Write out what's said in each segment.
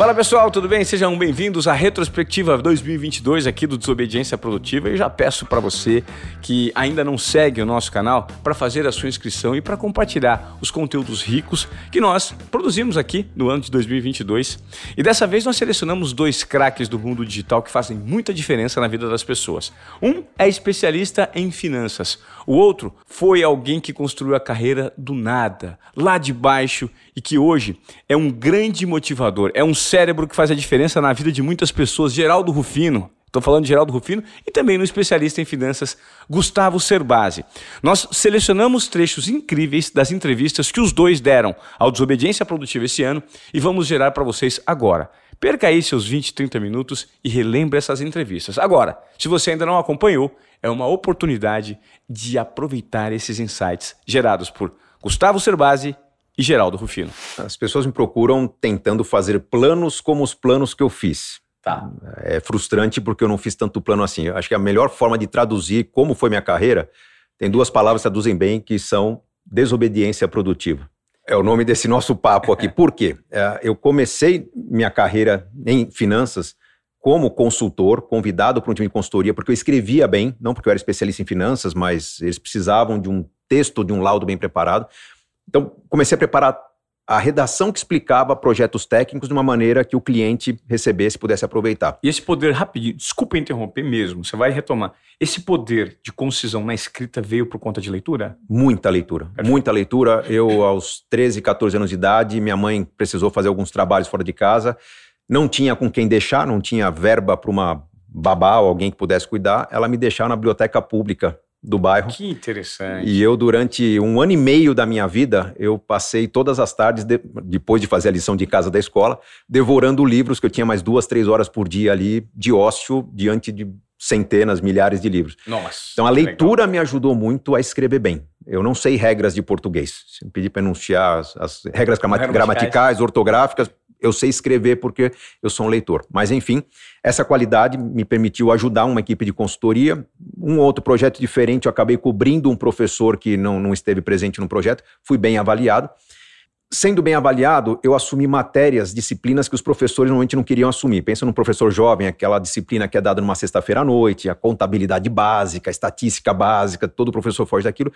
Fala pessoal, tudo bem? Sejam bem-vindos à retrospectiva 2022 aqui do Desobediência Produtiva. E já peço para você que ainda não segue o nosso canal para fazer a sua inscrição e para compartilhar os conteúdos ricos que nós produzimos aqui no ano de 2022. E dessa vez nós selecionamos dois craques do mundo digital que fazem muita diferença na vida das pessoas. Um é especialista em finanças, o outro foi alguém que construiu a carreira do nada, lá de baixo e que hoje é um grande motivador, é um cérebro que faz a diferença na vida de muitas pessoas. Geraldo Rufino. Estou falando de Geraldo Rufino e também no especialista em finanças Gustavo Cerbasi. Nós selecionamos trechos incríveis das entrevistas que os dois deram ao Desobediência Produtiva esse ano e vamos gerar para vocês agora. Perca aí seus 20, 30 minutos e relembre essas entrevistas. Agora, se você ainda não acompanhou, é uma oportunidade de aproveitar esses insights gerados por Gustavo Cerbasi e Geraldo Rufino. As pessoas me procuram tentando fazer planos como os planos que eu fiz. Tá. É frustrante porque eu não fiz tanto plano assim. Eu acho que a melhor forma de traduzir como foi minha carreira tem duas palavras que traduzem bem que são desobediência produtiva. É o nome desse nosso papo aqui. Por quê? É, eu comecei minha carreira em finanças como consultor, convidado para um time de consultoria, porque eu escrevia bem, não porque eu era especialista em finanças, mas eles precisavam de um texto, de um laudo bem preparado. Então, comecei a preparar a redação que explicava projetos técnicos de uma maneira que o cliente recebesse e pudesse aproveitar. E esse poder, rapidinho, desculpa interromper mesmo, você vai retomar. Esse poder de concisão na escrita veio por conta de leitura? Muita leitura, Perfeito. muita leitura. Eu, aos 13, 14 anos de idade, minha mãe precisou fazer alguns trabalhos fora de casa, não tinha com quem deixar, não tinha verba para uma babá ou alguém que pudesse cuidar, ela me deixava na biblioteca pública do bairro. Que interessante. E eu, durante um ano e meio da minha vida, eu passei todas as tardes, de, depois de fazer a lição de casa da escola, devorando livros, que eu tinha mais duas, três horas por dia ali de ócio, diante de centenas, milhares de livros. Nossa. Então a leitura legal. me ajudou muito a escrever bem. Eu não sei regras de português. Se me pedir para enunciar as, as regras gramaticais, gramaticais, ortográficas, eu sei escrever porque eu sou um leitor. Mas, enfim, essa qualidade me permitiu ajudar uma equipe de consultoria. Um outro projeto diferente, eu acabei cobrindo um professor que não, não esteve presente no projeto, fui bem avaliado. Sendo bem avaliado, eu assumi matérias, disciplinas que os professores normalmente não queriam assumir. Pensa num professor jovem, aquela disciplina que é dada numa sexta-feira à noite, a contabilidade básica, a estatística básica, todo professor foge daquilo.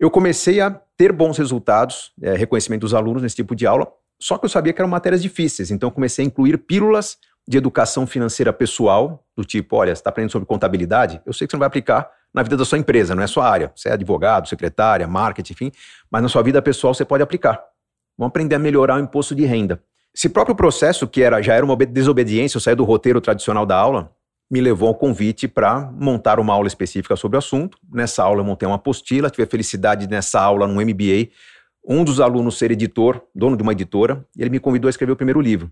Eu comecei a ter bons resultados, é, reconhecimento dos alunos nesse tipo de aula, só que eu sabia que eram matérias difíceis, então comecei a incluir pílulas de educação financeira pessoal, do tipo, olha, você está aprendendo sobre contabilidade? Eu sei que você não vai aplicar na vida da sua empresa, não é sua área. Você é advogado, secretária, marketing, enfim, mas na sua vida pessoal você pode aplicar. Vamos aprender a melhorar o imposto de renda. Esse próprio processo, que era já era uma desobediência, eu saí do roteiro tradicional da aula, me levou ao convite para montar uma aula específica sobre o assunto. Nessa aula eu montei uma apostila, tive a felicidade nessa aula, num MBA, um dos alunos ser editor, dono de uma editora, e ele me convidou a escrever o primeiro livro.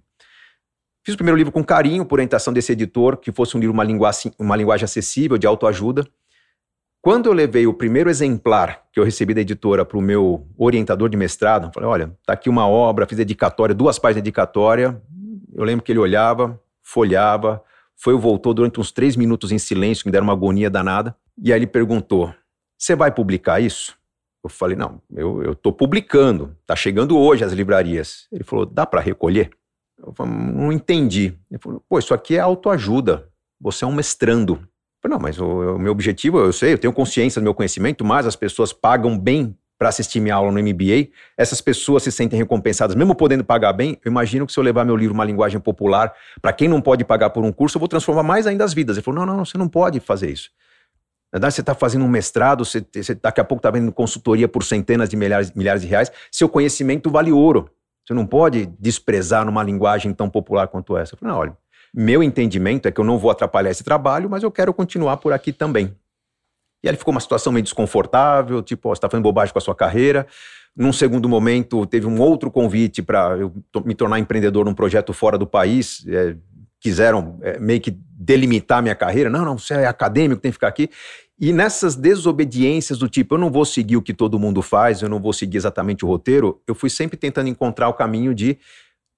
Fiz o primeiro livro com carinho, por orientação desse editor, que fosse um livro, uma linguagem, uma linguagem acessível, de autoajuda. Quando eu levei o primeiro exemplar que eu recebi da editora para o meu orientador de mestrado, falei: olha, tá aqui uma obra, fiz dedicatória, duas páginas de dedicatória. Eu lembro que ele olhava, folhava, foi e voltou durante uns três minutos em silêncio, que me deram uma agonia danada. E aí ele perguntou: Você vai publicar isso? Eu falei, não, eu estou publicando, está chegando hoje às livrarias. Ele falou, dá para recolher? Eu falei, não entendi. Ele falou, pô, isso aqui é autoajuda, você é um mestrando. Eu falei, não, mas o, o meu objetivo, eu sei, eu tenho consciência do meu conhecimento, mas as pessoas pagam bem para assistir minha aula no MBA, essas pessoas se sentem recompensadas, mesmo podendo pagar bem. Eu imagino que se eu levar meu livro uma linguagem popular, para quem não pode pagar por um curso, eu vou transformar mais ainda as vidas. Ele falou: não, não, você não pode fazer isso. Você está fazendo um mestrado, você, você, daqui a pouco está vendo consultoria por centenas de milhares, milhares de reais. Seu conhecimento vale ouro. Você não pode desprezar numa linguagem tão popular quanto essa. Eu falei, não, olha, meu entendimento é que eu não vou atrapalhar esse trabalho, mas eu quero continuar por aqui também. E aí ficou uma situação meio desconfortável, tipo, você está fazendo bobagem com a sua carreira. Num segundo momento, teve um outro convite para eu me tornar empreendedor num projeto fora do país. É, quiseram é, meio que delimitar minha carreira. Não, não, você é acadêmico, tem que ficar aqui. E nessas desobediências do tipo, eu não vou seguir o que todo mundo faz, eu não vou seguir exatamente o roteiro, eu fui sempre tentando encontrar o caminho de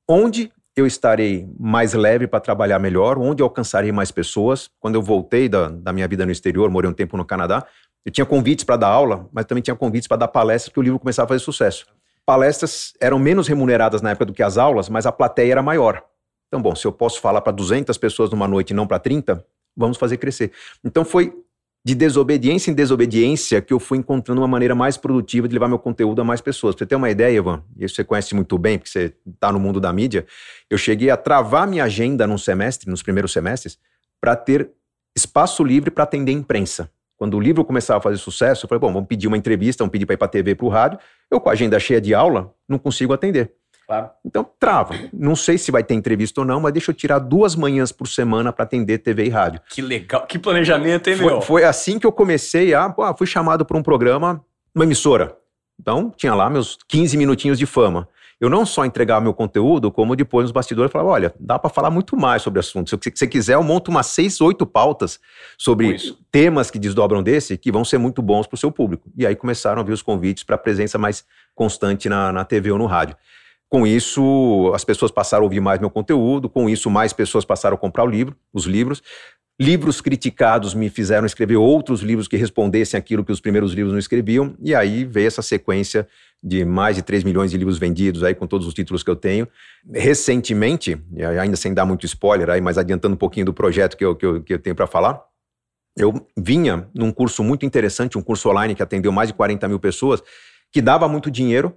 onde eu estarei mais leve para trabalhar melhor, onde eu alcançarei mais pessoas. Quando eu voltei da, da minha vida no exterior, morei um tempo no Canadá, eu tinha convites para dar aula, mas também tinha convites para dar palestras, porque o livro começava a fazer sucesso. Palestras eram menos remuneradas na época do que as aulas, mas a plateia era maior. Então bom, se eu posso falar para 200 pessoas numa noite e não para 30, vamos fazer crescer. Então, foi de desobediência em desobediência que eu fui encontrando uma maneira mais produtiva de levar meu conteúdo a mais pessoas. Pra você ter uma ideia, Ivan, e você conhece muito bem, porque você está no mundo da mídia, eu cheguei a travar minha agenda num semestre, nos primeiros semestres, para ter espaço livre para atender imprensa. Quando o livro começava a fazer sucesso, eu falei, bom, vamos pedir uma entrevista, vamos pedir para ir para a TV, para o rádio. Eu, com a agenda cheia de aula, não consigo atender. Claro. Então, trava. Não sei se vai ter entrevista ou não, mas deixa eu tirar duas manhãs por semana para atender TV e rádio. Que legal. Que planejamento, hein, foi, meu? Foi assim que eu comecei a. Pô, fui chamado para um programa, uma emissora. Então, tinha lá meus 15 minutinhos de fama. Eu não só entregava meu conteúdo, como depois nos bastidores falava: olha, dá para falar muito mais sobre o assunto. Se você quiser, eu monto umas seis, oito pautas sobre temas que desdobram desse, que vão ser muito bons para o seu público. E aí começaram a vir os convites para presença mais constante na, na TV ou no rádio. Com isso, as pessoas passaram a ouvir mais meu conteúdo, com isso, mais pessoas passaram a comprar o livro, os livros. Livros criticados me fizeram escrever outros livros que respondessem aquilo que os primeiros livros não escreviam, e aí veio essa sequência de mais de 3 milhões de livros vendidos aí com todos os títulos que eu tenho. Recentemente, ainda sem dar muito spoiler aí, mas adiantando um pouquinho do projeto que eu, que eu, que eu tenho para falar, eu vinha num curso muito interessante, um curso online que atendeu mais de 40 mil pessoas, que dava muito dinheiro,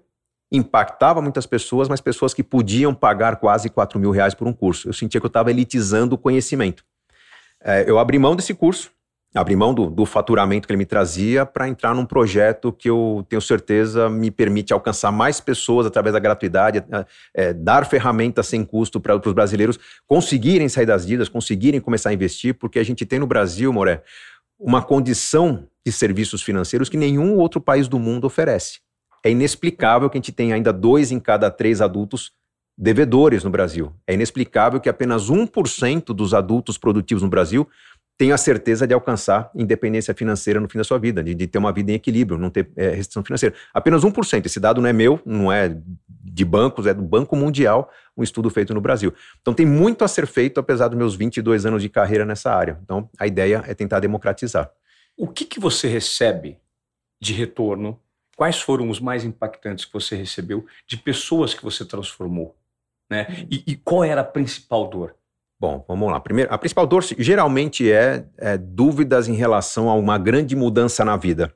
impactava muitas pessoas, mas pessoas que podiam pagar quase 4 mil reais por um curso. Eu sentia que eu estava elitizando o conhecimento. É, eu abri mão desse curso, abri mão do, do faturamento que ele me trazia para entrar num projeto que eu tenho certeza me permite alcançar mais pessoas através da gratuidade, é, é dar ferramentas sem custo para os brasileiros conseguirem sair das dívidas, conseguirem começar a investir, porque a gente tem no Brasil, Moré, uma condição de serviços financeiros que nenhum outro país do mundo oferece. É inexplicável que a gente tenha ainda dois em cada três adultos devedores no Brasil. É inexplicável que apenas 1% dos adultos produtivos no Brasil tenham a certeza de alcançar independência financeira no fim da sua vida, de, de ter uma vida em equilíbrio, não ter é, restrição financeira. Apenas 1%. Esse dado não é meu, não é de bancos, é do Banco Mundial, um estudo feito no Brasil. Então tem muito a ser feito, apesar dos meus 22 anos de carreira nessa área. Então a ideia é tentar democratizar. O que, que você recebe de retorno Quais foram os mais impactantes que você recebeu de pessoas que você transformou? Né? E, e qual era a principal dor? Bom, vamos lá. Primeiro, a principal dor geralmente é, é dúvidas em relação a uma grande mudança na vida.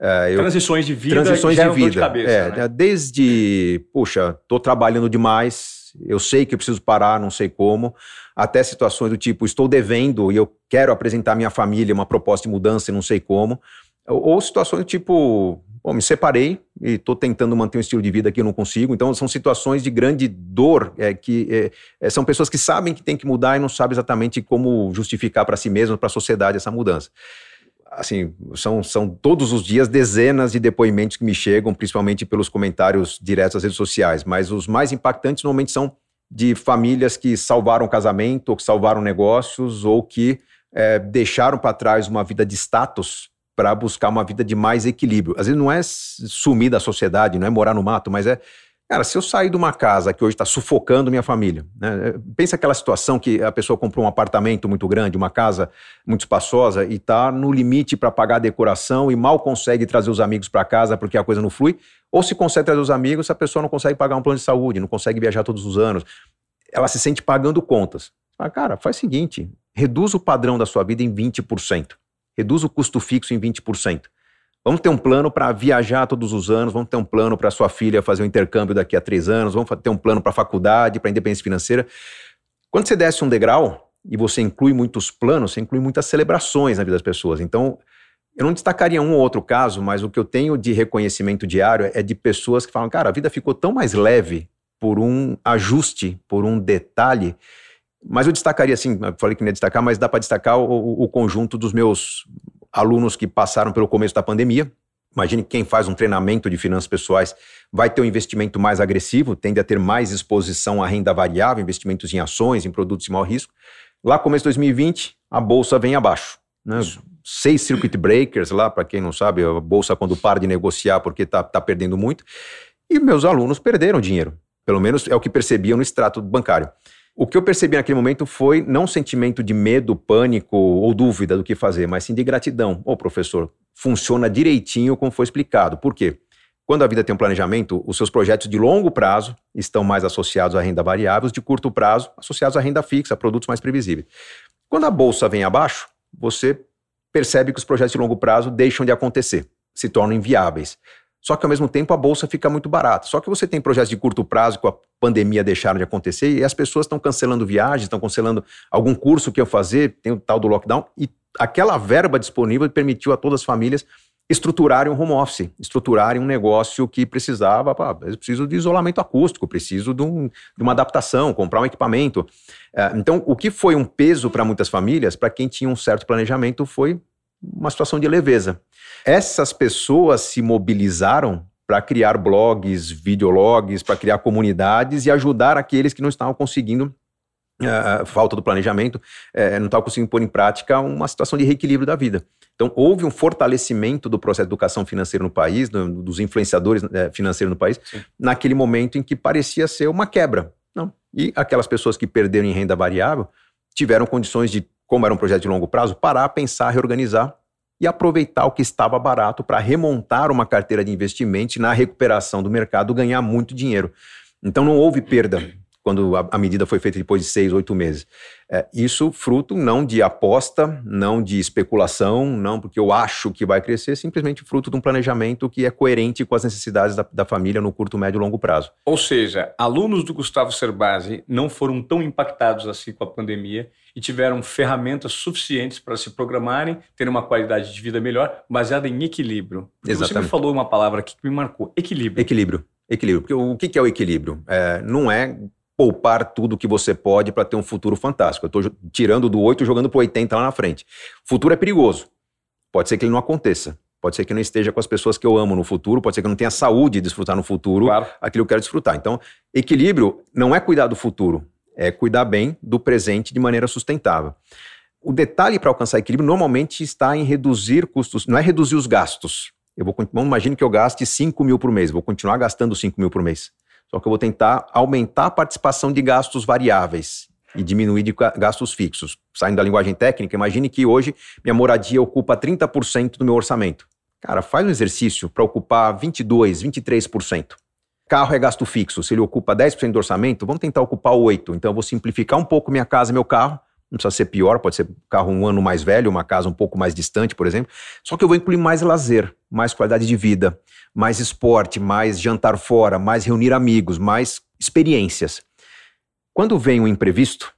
É, eu, transições de vida. Transições de vida. De cabeça, é, né? Desde, puxa, estou trabalhando demais, eu sei que eu preciso parar, não sei como, até situações do tipo, estou devendo e eu quero apresentar à minha família uma proposta de mudança e não sei como. Ou, situações tipo, Bom, me separei e estou tentando manter um estilo de vida que eu não consigo. Então, são situações de grande dor, é, que é, é são pessoas que sabem que tem que mudar e não sabem exatamente como justificar para si mesmas, para a sociedade, essa mudança. Assim, são, são todos os dias dezenas de depoimentos que me chegam, principalmente pelos comentários diretos das redes sociais, mas os mais impactantes normalmente são de famílias que salvaram casamento, ou que salvaram negócios, ou que é, deixaram para trás uma vida de status para buscar uma vida de mais equilíbrio. Às vezes não é sumir da sociedade, não é morar no mato, mas é, cara, se eu sair de uma casa que hoje está sufocando minha família, né? pensa aquela situação que a pessoa comprou um apartamento muito grande, uma casa muito espaçosa e está no limite para pagar a decoração e mal consegue trazer os amigos para casa porque a coisa não flui, ou se consegue trazer os amigos, a pessoa não consegue pagar um plano de saúde, não consegue viajar todos os anos, ela se sente pagando contas. Ah, cara, faz o seguinte, reduz o padrão da sua vida em 20% reduz o custo fixo em 20%. Vamos ter um plano para viajar todos os anos, vamos ter um plano para sua filha fazer um intercâmbio daqui a três anos, vamos ter um plano para a faculdade, para a independência financeira. Quando você desce um degrau e você inclui muitos planos, você inclui muitas celebrações na vida das pessoas. Então, eu não destacaria um ou outro caso, mas o que eu tenho de reconhecimento diário é de pessoas que falam, cara, a vida ficou tão mais leve por um ajuste, por um detalhe, mas eu destacaria, assim, eu falei que não ia destacar, mas dá para destacar o, o, conjunto dos meus alunos que passaram pelo começo da pandemia. Imagine que quem faz um treinamento de finanças pessoais vai ter um investimento mais agressivo, tende a ter mais exposição à renda variável, investimentos em ações, em produtos de maior risco. Lá, começo de 2020, a bolsa vem abaixo. Né? Seis circuit breakers lá, para quem não sabe, a bolsa quando para de negociar porque está tá perdendo muito. E meus alunos perderam dinheiro. Pelo menos é o que percebiam no extrato bancário. O que eu percebi naquele momento foi não um sentimento de medo, pânico ou dúvida do que fazer, mas sim de gratidão. Ô, professor, funciona direitinho como foi explicado. Por quê? Quando a vida tem um planejamento, os seus projetos de longo prazo estão mais associados à renda variável, os de curto prazo associados à renda fixa, a produtos mais previsíveis. Quando a bolsa vem abaixo, você percebe que os projetos de longo prazo deixam de acontecer, se tornam inviáveis. Só que ao mesmo tempo a bolsa fica muito barata. Só que você tem projetos de curto prazo que a pandemia deixaram de acontecer e as pessoas estão cancelando viagens, estão cancelando algum curso que eu fazer, tem o tal do lockdown e aquela verba disponível permitiu a todas as famílias estruturarem um home office, estruturarem um negócio que precisava, pá, eu preciso de isolamento acústico, preciso de, um, de uma adaptação, comprar um equipamento. É, então, o que foi um peso para muitas famílias, para quem tinha um certo planejamento, foi uma situação de leveza. Essas pessoas se mobilizaram para criar blogs, videologs, para criar comunidades e ajudar aqueles que não estavam conseguindo Uh, falta do planejamento, uh, não estava conseguindo pôr em prática uma situação de reequilíbrio da vida. Então, houve um fortalecimento do processo de educação financeira no país, do, dos influenciadores uh, financeiros no país, Sim. naquele momento em que parecia ser uma quebra. Não. E aquelas pessoas que perderam em renda variável tiveram condições de, como era um projeto de longo prazo, parar, pensar, reorganizar e aproveitar o que estava barato para remontar uma carteira de investimentos e, na recuperação do mercado, ganhar muito dinheiro. Então, não houve perda quando a, a, medida foi feita depois de seis, oito meses. É, isso fruto não de aposta, não de especulação, não porque eu acho que vai crescer, simplesmente fruto de um planejamento que é coerente com as necessidades da, da família no curto, médio e longo prazo. Ou seja, alunos do Gustavo Cerbasi não foram tão impactados assim com a pandemia e tiveram ferramentas suficientes para se programarem, terem uma qualidade de vida melhor, baseada em equilíbrio. Exatamente. Você me falou uma palavra aqui que me marcou: equilíbrio. Equilíbrio. Equilíbrio. Porque o que é o equilíbrio? É, não é poupar tudo que você pode para ter um futuro fantástico. Eu estou tirando do 8 e jogando para 80 lá na frente. O futuro é perigoso. Pode ser que ele não aconteça. Pode ser que eu não esteja com as pessoas que eu amo no futuro, pode ser que eu não tenha saúde de desfrutar no futuro claro. aquilo que eu quero desfrutar. Então, equilíbrio não é cuidar do futuro, é cuidar bem do presente de maneira sustentável. O detalhe para alcançar equilíbrio normalmente está em reduzir custos, não é reduzir os gastos. Eu vou, imagine que eu gaste 5 mil por mês, vou continuar gastando 5 mil por mês. Só que eu vou tentar aumentar a participação de gastos variáveis e diminuir de gastos fixos. Saindo da linguagem técnica, imagine que hoje minha moradia ocupa 30% do meu orçamento. Cara, faz um exercício para ocupar 22, 23%. Carro é gasto fixo. Se ele ocupa 10% do orçamento, vamos tentar ocupar 8%. Então eu vou simplificar um pouco minha casa e meu carro. Não precisa ser pior, pode ser carro um ano mais velho, uma casa um pouco mais distante, por exemplo. Só que eu vou incluir mais lazer, mais qualidade de vida mais esporte, mais jantar fora, mais reunir amigos, mais experiências. Quando vem um imprevisto,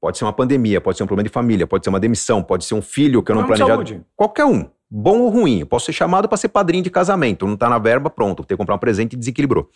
pode ser uma pandemia, pode ser um problema de família, pode ser uma demissão, pode ser um filho que eu não planejei. Qualquer um, bom ou ruim. Eu posso ser chamado para ser padrinho de casamento, não está na verba, pronto, ter que comprar um presente e desequilibrou.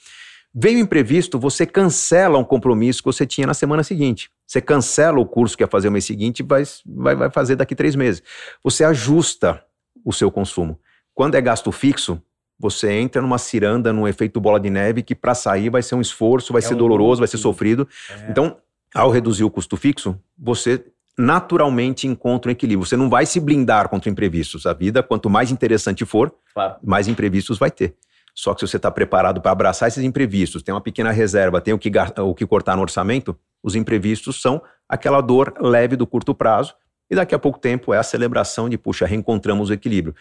Veio imprevisto, você cancela um compromisso que você tinha na semana seguinte. Você cancela o curso que ia fazer o mês seguinte e vai, vai, vai fazer daqui três meses. Você ajusta o seu consumo. Quando é gasto fixo, você entra numa ciranda, num efeito bola de neve, que para sair vai ser um esforço, vai é ser um doloroso, vai ser sofrido. É. Então, ao reduzir o custo fixo, você naturalmente encontra um equilíbrio. Você não vai se blindar contra imprevistos. A vida, quanto mais interessante for, claro. mais imprevistos vai ter. Só que se você está preparado para abraçar esses imprevistos, tem uma pequena reserva, tem o que, o que cortar no orçamento, os imprevistos são aquela dor leve do curto prazo, e daqui a pouco tempo é a celebração de, puxa, reencontramos o equilíbrio.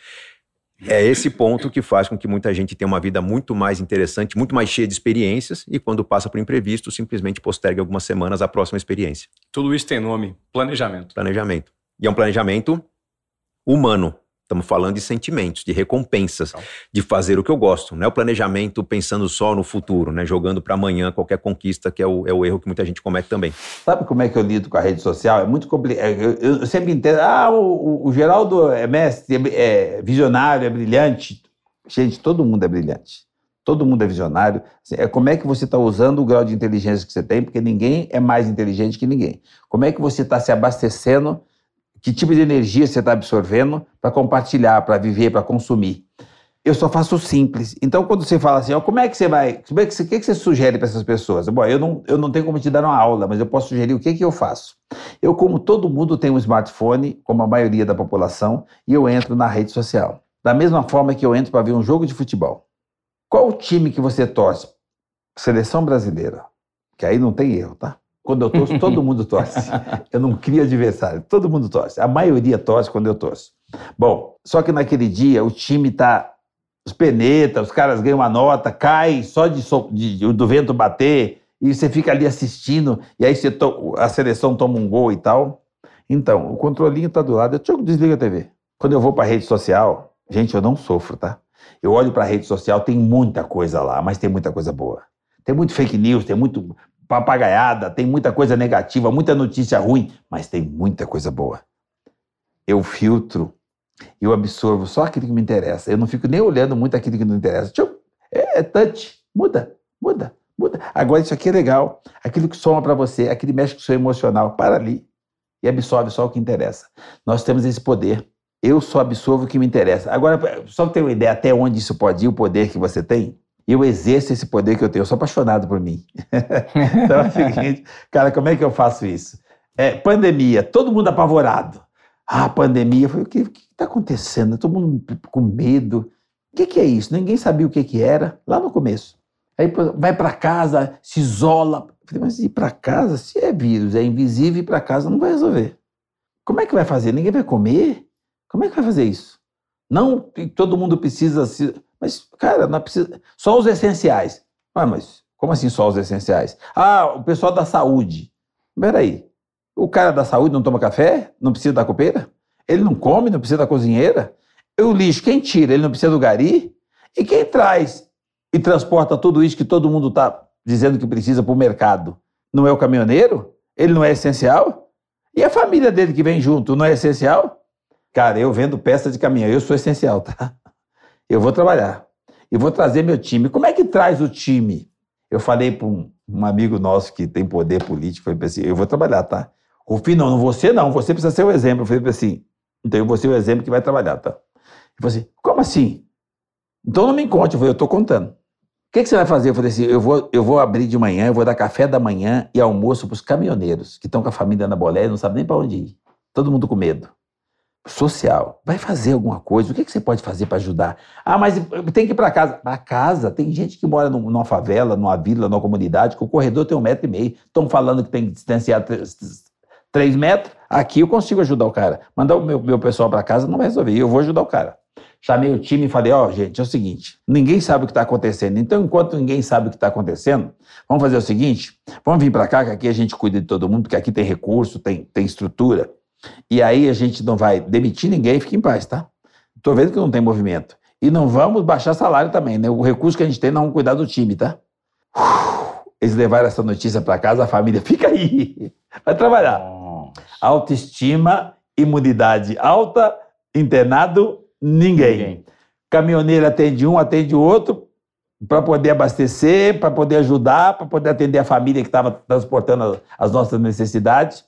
É esse ponto que faz com que muita gente tenha uma vida muito mais interessante, muito mais cheia de experiências e quando passa por imprevisto, simplesmente postergue algumas semanas a próxima experiência. Tudo isso tem nome: planejamento. Planejamento. E é um planejamento humano. Estamos falando de sentimentos, de recompensas, de fazer o que eu gosto. Não é o planejamento pensando só no futuro, né? jogando para amanhã qualquer conquista, que é o, é o, erro que muita gente comete também. Sabe como é que eu lido com a rede social? É muito complicado. É, eu, eu, sempre entendo, ah, o, o Geraldo é mestre, é, é visionário, é brilhante. Gente, todo mundo é brilhante. Todo mundo é visionário. Assim, é como é que você está usando o grau de inteligência que você tem, porque ninguém é mais inteligente que ninguém. Como é que você está se abastecendo que tipo de energia você está absorvendo para compartilhar, para viver, para consumir. Eu só faço simples. Então, quando você fala assim, ó, como é que você vai. Como é que você, o que, que você sugere para essas pessoas? Bom, eu não, eu não tenho como te dar uma aula, mas eu posso sugerir o que, que eu faço. Eu, como todo mundo tem um smartphone, como a maioria da população, e eu entro na rede social. Da mesma forma que eu entro para ver um jogo de futebol. Qual o time que você torce? Seleção brasileira. Que aí não tem erro, tá? Quando eu torço, todo mundo torce. Eu não crio adversário, todo mundo torce. A maioria torce quando eu torço. Bom, só que naquele dia o time está os penetas, os caras ganham uma nota, cai só de, de, do vento bater, e você fica ali assistindo, e aí a seleção toma um gol e tal. Então, o controlinho tá do lado, eu desliga a TV. Quando eu vou para rede social, gente, eu não sofro, tá? Eu olho para a rede social, tem muita coisa lá, mas tem muita coisa boa. Tem muito fake news, tem muito papagaiada, tem muita coisa negativa, muita notícia ruim, mas tem muita coisa boa. Eu filtro, eu absorvo só aquilo que me interessa. Eu não fico nem olhando muito aquilo que não interessa. É, é touch, muda, muda, muda. Agora isso aqui é legal. Aquilo que soma para você, aquilo que mexe com o seu emocional, para ali e absorve só o que interessa. Nós temos esse poder. Eu só absorvo o que me interessa. Agora, só ter uma ideia até onde isso pode ir, o poder que você tem, eu exerço esse poder que eu tenho. Eu sou apaixonado por mim. então é o seguinte, cara, como é que eu faço isso? É, pandemia, todo mundo apavorado. Ah, pandemia. Eu falei, o que está acontecendo? Todo mundo com medo. O que, que, é isso? Ninguém sabia o que, que era lá no começo. Aí vai para casa, se isola. Mas ir para casa? Se é vírus, é invisível, ir para casa não vai resolver. Como é que vai fazer? Ninguém vai comer? Como é que vai fazer isso? Não todo mundo precisa se. Mas, cara, não precisa. Só os essenciais. Ah, mas como assim só os essenciais? Ah, o pessoal da saúde. Peraí. O cara da saúde não toma café? Não precisa da copeira? Ele não come? Não precisa da cozinheira? E o lixo, quem tira? Ele não precisa do gari? E quem traz e transporta tudo isso que todo mundo está dizendo que precisa para o mercado? Não é o caminhoneiro? Ele não é essencial? E a família dele que vem junto não é essencial? Cara, eu vendo peça de caminhão, eu sou essencial, tá? Eu vou trabalhar. E vou trazer meu time. Como é que traz o time? Eu falei para um, um, amigo nosso que tem poder político, falei assim, eu vou trabalhar, tá? Rufino, não, não você não, você precisa ser o exemplo. Eu falei assim, então eu vou ser o exemplo que vai trabalhar, tá? Ele falou assim, como assim? Então não me conte, eu falei, eu tô contando. O que, que, você vai fazer? Eu falei assim, eu vou, eu vou abrir de manhã, eu vou dar café da manhã e almoço para os caminhoneiros que estão com a família na bolé e não sabem nem para onde ir. Todo mundo com medo social. Vai fazer alguma coisa. O que, que você pode fazer para ajudar? Ah, mas tem que ir para casa. Para casa, tem gente que mora numa favela, numa vila, numa comunidade, que o corredor tem um metro e meio. Estão falando que tem que distanciar três metros. Aqui eu consigo ajudar o cara. Mandar o meu, meu pessoal para casa não vai resolver. Eu vou ajudar o cara. Chamei o time e falei: Ó, oh, gente, é o seguinte: ninguém sabe o que está acontecendo. Então, enquanto ninguém sabe o que está acontecendo, vamos fazer o seguinte: vamos vir para cá, que aqui a gente cuida de todo mundo, que aqui tem recurso, tem, tem estrutura. E aí a gente não vai demitir ninguém, fique em paz, tá? Estou vendo que não tem movimento. E não vamos baixar salário também, né? O recurso que a gente tem, não vamos cuidar do time, tá? Eles levaram essa notícia para casa, a família fica aí, vai trabalhar. Autoestima, imunidade alta, internado, ninguém. ninguém. Caminhoneiro atende um, atende o outro, para poder abastecer, para poder ajudar, para poder atender a família que estava transportando as nossas necessidades.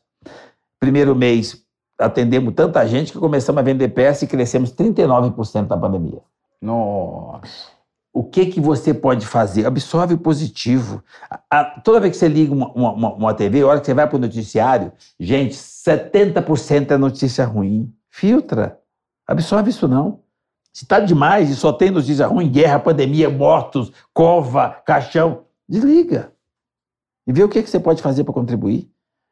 Primeiro mês, atendemos tanta gente que começamos a vender peça e crescemos 39% na pandemia. Nossa. O que que você pode fazer? Absorve o positivo. A, a, toda vez que você liga uma, uma, uma TV, a hora que você vai para o noticiário, gente, 70% é notícia ruim. Filtra. Absorve isso não. Se está demais e só tem notícia ruim, guerra, pandemia, mortos, cova, caixão, desliga. E vê o que, que você pode fazer para contribuir.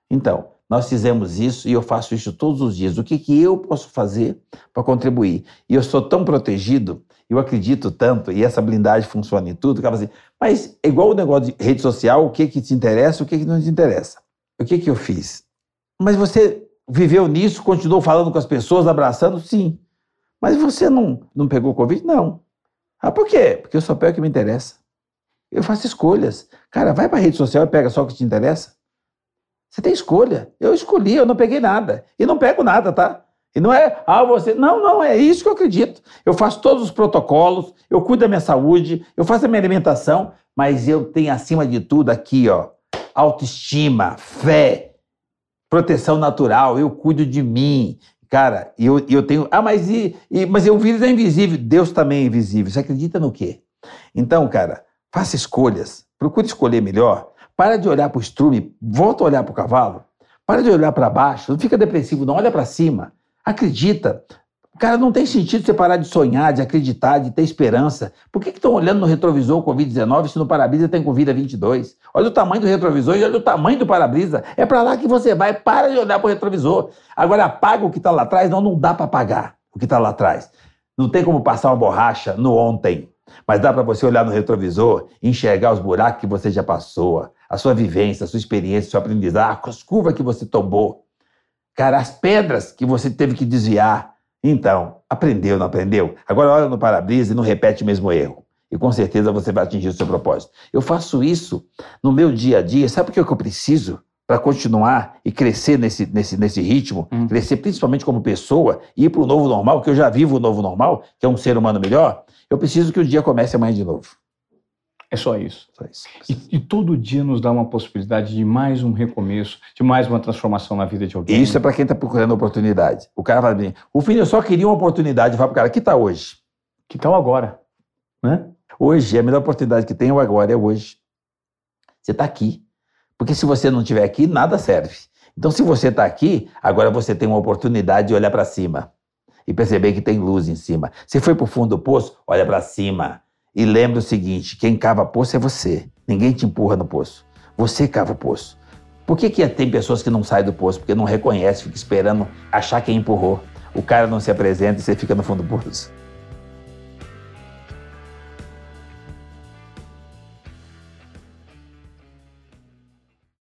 Então, nós fizemos isso e eu faço isso todos os dias. O que, que eu posso fazer para contribuir? E eu sou tão protegido, eu acredito tanto, e essa blindagem funciona em tudo, que eu assim, mas é igual o negócio de rede social, o que, que te interessa, o que, que não te interessa. O que, que eu fiz? Mas você viveu nisso, continuou falando com as pessoas, abraçando? Sim. Mas você não, não pegou Covid? Não. Ah, por quê? Porque eu só pego o que me interessa. Eu faço escolhas. Cara, vai para a rede social e pega só o que te interessa. Você tem escolha. Eu escolhi, eu não peguei nada. E não pego nada, tá? E não é, ah, você. Não, não, é isso que eu acredito. Eu faço todos os protocolos, eu cuido da minha saúde, eu faço a minha alimentação, mas eu tenho acima de tudo aqui, ó, autoestima, fé, proteção natural, eu cuido de mim. Cara, eu, eu tenho. Ah, mas, e, e, mas o vírus é invisível. Deus também é invisível. Você acredita no quê? Então, cara, faça escolhas. Procure escolher melhor para de olhar para o estrume, volta a olhar para o cavalo. Para de olhar para baixo, não fica depressivo, não olha para cima. Acredita. Cara, não tem sentido você parar de sonhar, de acreditar, de ter esperança. Por que estão olhando no retrovisor o Covid-19 se no para-brisa tem Covid-22? Olha o tamanho do retrovisor e olha o tamanho do para-brisa. É para lá que você vai, para de olhar para o retrovisor. Agora apaga o que está lá atrás. Não, não dá para apagar o que está lá atrás. Não tem como passar uma borracha no ontem. Mas dá para você olhar no retrovisor e enxergar os buracos que você já passou, a sua vivência, a sua experiência, o seu aprendizado, as curvas que você tomou. Cara, as pedras que você teve que desviar. Então, aprendeu, não aprendeu? Agora olha no para-brisa e não repete o mesmo erro. E com certeza você vai atingir o seu propósito. Eu faço isso no meu dia a dia. Sabe o que eu preciso? Para continuar e crescer nesse, nesse, nesse ritmo, hum. crescer principalmente como pessoa e ir para o novo normal, que eu já vivo o novo normal, que é um ser humano melhor, eu preciso que o dia comece amanhã de novo. É só isso. Só isso. E, e, todo dia nos dá uma possibilidade de mais um recomeço, de mais uma transformação na vida de alguém. Isso é para quem está procurando oportunidade. O cara fala assim, o filho, eu só queria uma oportunidade. Fala para o cara, que está hoje? Que tal agora? Né? Hoje, a melhor oportunidade que tem agora é hoje. Você está aqui. Porque se você não estiver aqui, nada serve. Então, se você está aqui, agora você tem uma oportunidade de olhar para cima e perceber que tem luz em cima. Se foi para o fundo do poço, olha para cima e lembra o seguinte: quem cava poço é você. Ninguém te empurra no poço. Você cava o poço. Por que, que tem pessoas que não saem do poço? Porque não reconhece, fica esperando achar quem empurrou. O cara não se apresenta e você fica no fundo do poço.